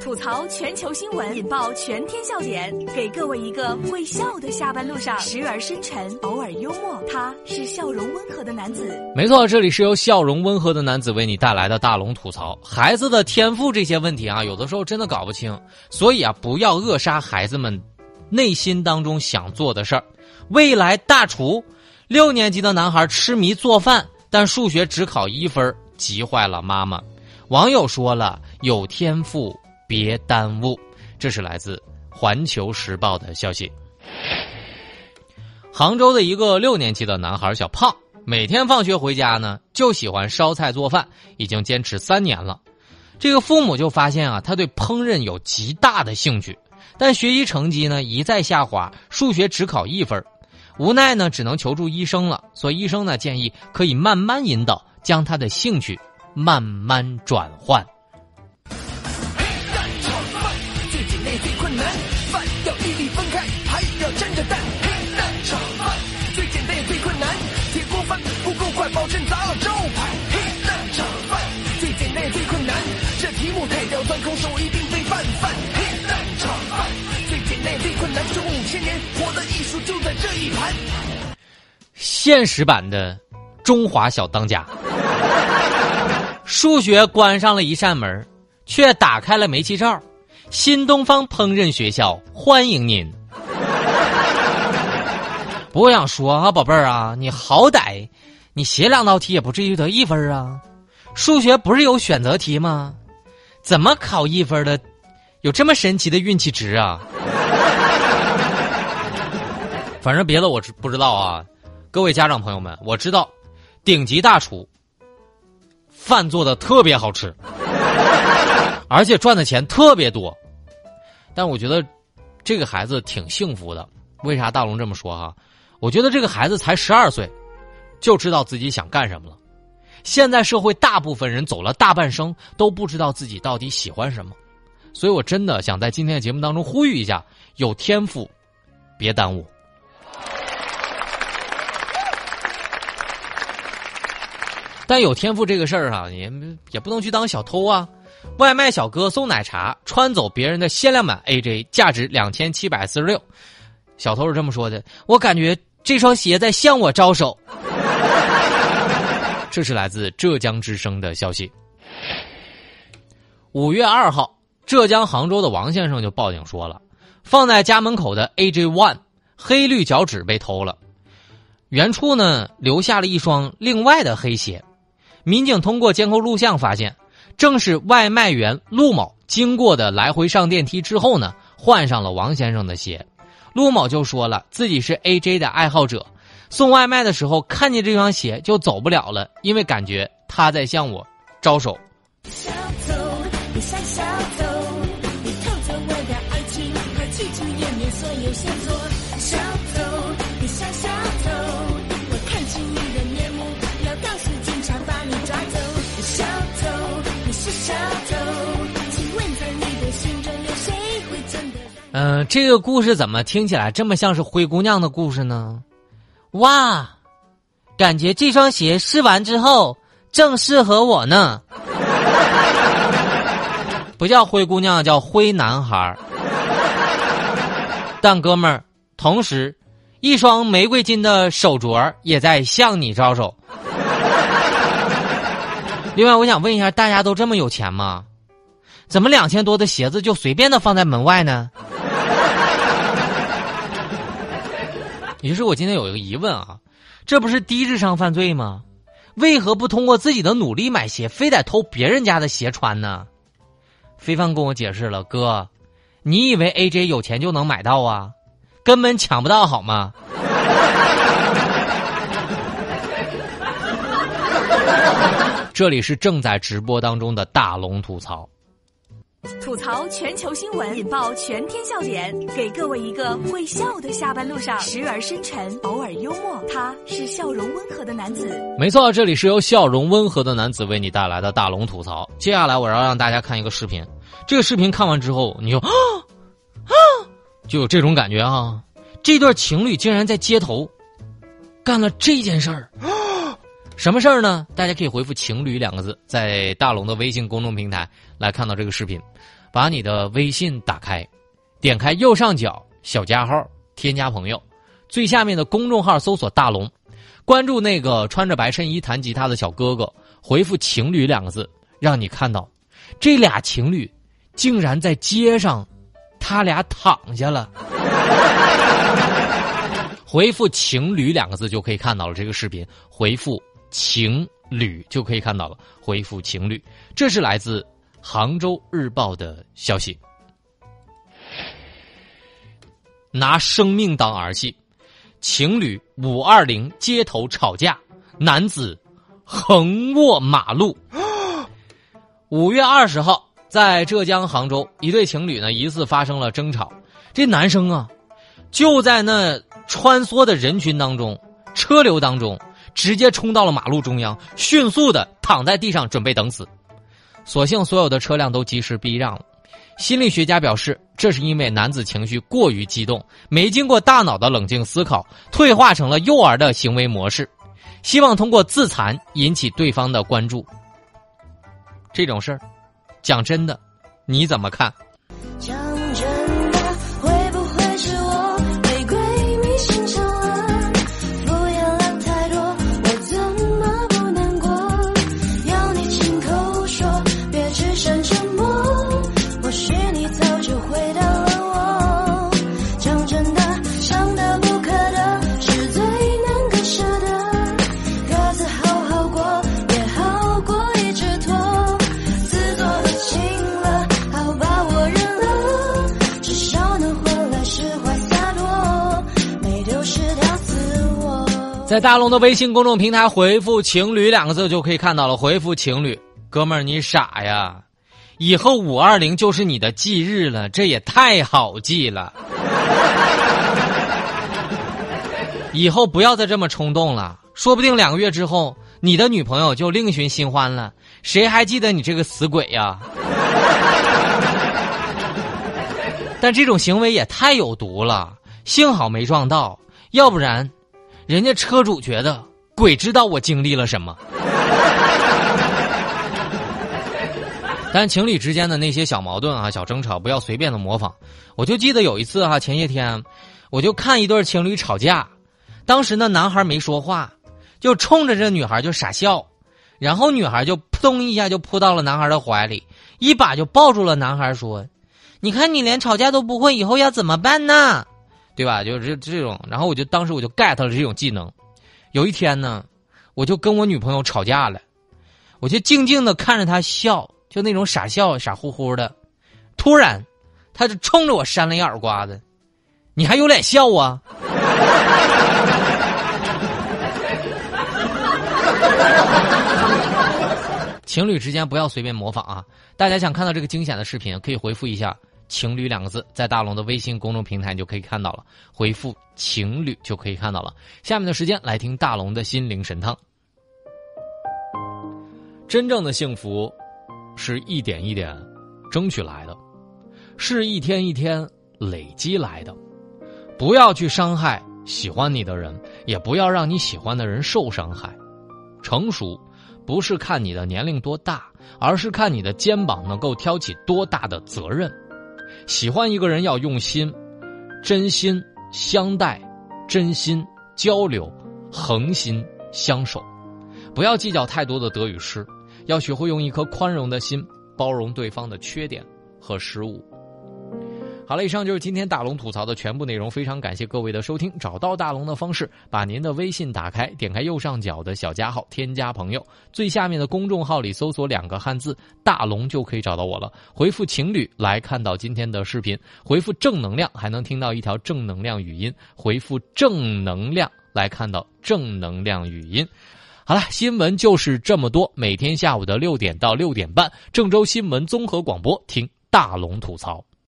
吐槽全球新闻，引爆全天笑点，给各位一个会笑的下班路上，时而深沉，偶尔幽默。他是笑容温和的男子。没错，这里是由笑容温和的男子为你带来的大龙吐槽。孩子的天赋这些问题啊，有的时候真的搞不清，所以啊，不要扼杀孩子们内心当中想做的事儿。未来大厨，六年级的男孩痴迷做饭，但数学只考一分，急坏了妈妈。网友说了：“有天赋别耽误。”这是来自《环球时报》的消息。杭州的一个六年级的男孩小胖，每天放学回家呢，就喜欢烧菜做饭，已经坚持三年了。这个父母就发现啊，他对烹饪有极大的兴趣，但学习成绩呢一再下滑，数学只考一分。无奈呢，只能求助医生了。所以医生呢建议可以慢慢引导，将他的兴趣。慢慢转换。难，饭要粒粒分开，还要沾着蛋。黑蛋炒饭最简单也最困难，铁锅饭不够快，保证砸了招牌。黑蛋炒饭最简单也最困难，这题目太刁钻，空手一定被拌饭。黑蛋炒饭最简单也最困难，中五千年活的艺术就在这一盘。现实版的中华小当家。数学关上了一扇门，却打开了煤气灶。新东方烹饪学校欢迎您。我想说啊，宝贝儿啊，你好歹你写两道题也不至于得一分啊。数学不是有选择题吗？怎么考一分的？有这么神奇的运气值啊？反正别的我不知道啊。各位家长朋友们，我知道顶级大厨。饭做的特别好吃，而且赚的钱特别多，但我觉得这个孩子挺幸福的。为啥大龙这么说哈？我觉得这个孩子才十二岁，就知道自己想干什么了。现在社会大部分人走了大半生都不知道自己到底喜欢什么，所以我真的想在今天的节目当中呼吁一下：有天赋，别耽误。但有天赋这个事儿哈，也也不能去当小偷啊！外卖小哥送奶茶，穿走别人的限量版 AJ，价值两千七百四十六。小偷是这么说的：“我感觉这双鞋在向我招手。”这是来自浙江之声的消息。五月二号，浙江杭州的王先生就报警说了，放在家门口的 AJ One 黑绿脚趾被偷了，原处呢留下了一双另外的黑鞋。民警通过监控录像发现，正是外卖员陆某经过的来回上电梯之后呢，换上了王先生的鞋。陆某就说了，自己是 AJ 的爱好者，送外卖的时候看见这双鞋就走不了了，因为感觉他在向我招手。小偷，你像小偷，你偷走我的爱情和起起点点所有线索。小偷，嗯，这个故事怎么听起来这么像是灰姑娘的故事呢？哇，感觉这双鞋试完之后正适合我呢。不叫灰姑娘，叫灰男孩但哥们儿，同时，一双玫瑰金的手镯也在向你招手。另外，我想问一下，大家都这么有钱吗？怎么两千多的鞋子就随便的放在门外呢？于是我今天有一个疑问啊，这不是低智商犯罪吗？为何不通过自己的努力买鞋，非得偷别人家的鞋穿呢？非凡跟我解释了，哥，你以为 AJ 有钱就能买到啊？根本抢不到，好吗？这里是正在直播当中的大龙吐槽。吐槽全球新闻，引爆全天笑点，给各位一个会笑的下班路上，时而深沉，偶尔幽默。他是笑容温和的男子。没错，这里是由笑容温和的男子为你带来的大龙吐槽。接下来我要让大家看一个视频，这个视频看完之后，你就啊 啊，就有这种感觉啊！这对情侣竟然在街头干了这件事儿，什么事儿呢？大家可以回复“情侣”两个字，在大龙的微信公众平台来看到这个视频。把你的微信打开，点开右上角小加号，添加朋友，最下面的公众号搜索“大龙”，关注那个穿着白衬衣弹吉他的小哥哥，回复“情侣”两个字，让你看到这俩情侣竟然在街上，他俩躺下了。回复“情侣”两个字就可以看到了这个视频。回复“情侣”就可以看到了。回复“情侣”，这是来自杭州日报的消息。拿生命当儿戏，情侣五二零街头吵架，男子横卧马路。五月二十号，在浙江杭州，一对情侣呢疑似发生了争吵，这男生啊就在那。穿梭的人群当中，车流当中，直接冲到了马路中央，迅速的躺在地上准备等死。所幸所有的车辆都及时避让了。心理学家表示，这是因为男子情绪过于激动，没经过大脑的冷静思考，退化成了幼儿的行为模式，希望通过自残引起对方的关注。这种事儿，讲真的，你怎么看？在大龙的微信公众平台回复“情侣”两个字就可以看到了。回复“情侣”，哥们儿，你傻呀？以后五二零就是你的忌日了，这也太好记了。以后不要再这么冲动了，说不定两个月之后，你的女朋友就另寻新欢了，谁还记得你这个死鬼呀？但这种行为也太有毒了，幸好没撞到，要不然。人家车主觉得，鬼知道我经历了什么。但情侣之间的那些小矛盾啊、小争吵，不要随便的模仿。我就记得有一次哈，前些天，我就看一对情侣吵架，当时那男孩没说话，就冲着这女孩就傻笑，然后女孩就扑通一下就扑到了男孩的怀里，一把就抱住了男孩，说：“你看你连吵架都不会，以后要怎么办呢？”对吧？就是这这种，然后我就当时我就 get 了这种技能。有一天呢，我就跟我女朋友吵架了，我就静静的看着她笑，就那种傻笑，傻乎乎的。突然，她就冲着我扇了一耳刮子，你还有脸笑啊？情侣之间不要随便模仿啊！大家想看到这个惊险的视频，可以回复一下。情侣两个字，在大龙的微信公众平台你就可以看到了，回复“情侣”就可以看到了。下面的时间来听大龙的心灵神汤。真正的幸福，是一点一点争取来的，是一天一天累积来的。不要去伤害喜欢你的人，也不要让你喜欢的人受伤害。成熟，不是看你的年龄多大，而是看你的肩膀能够挑起多大的责任。喜欢一个人要用心，真心相待，真心交流，恒心相守，不要计较太多的得与失，要学会用一颗宽容的心包容对方的缺点和失误。好了，以上就是今天大龙吐槽的全部内容。非常感谢各位的收听。找到大龙的方式：把您的微信打开，点开右上角的小加号，添加朋友，最下面的公众号里搜索两个汉字“大龙”就可以找到我了。回复“情侣”来看到今天的视频，回复“正能量”还能听到一条正能量语音。回复“正能量”来看到正能量语音。好了，新闻就是这么多。每天下午的六点到六点半，郑州新闻综合广播，听大龙吐槽。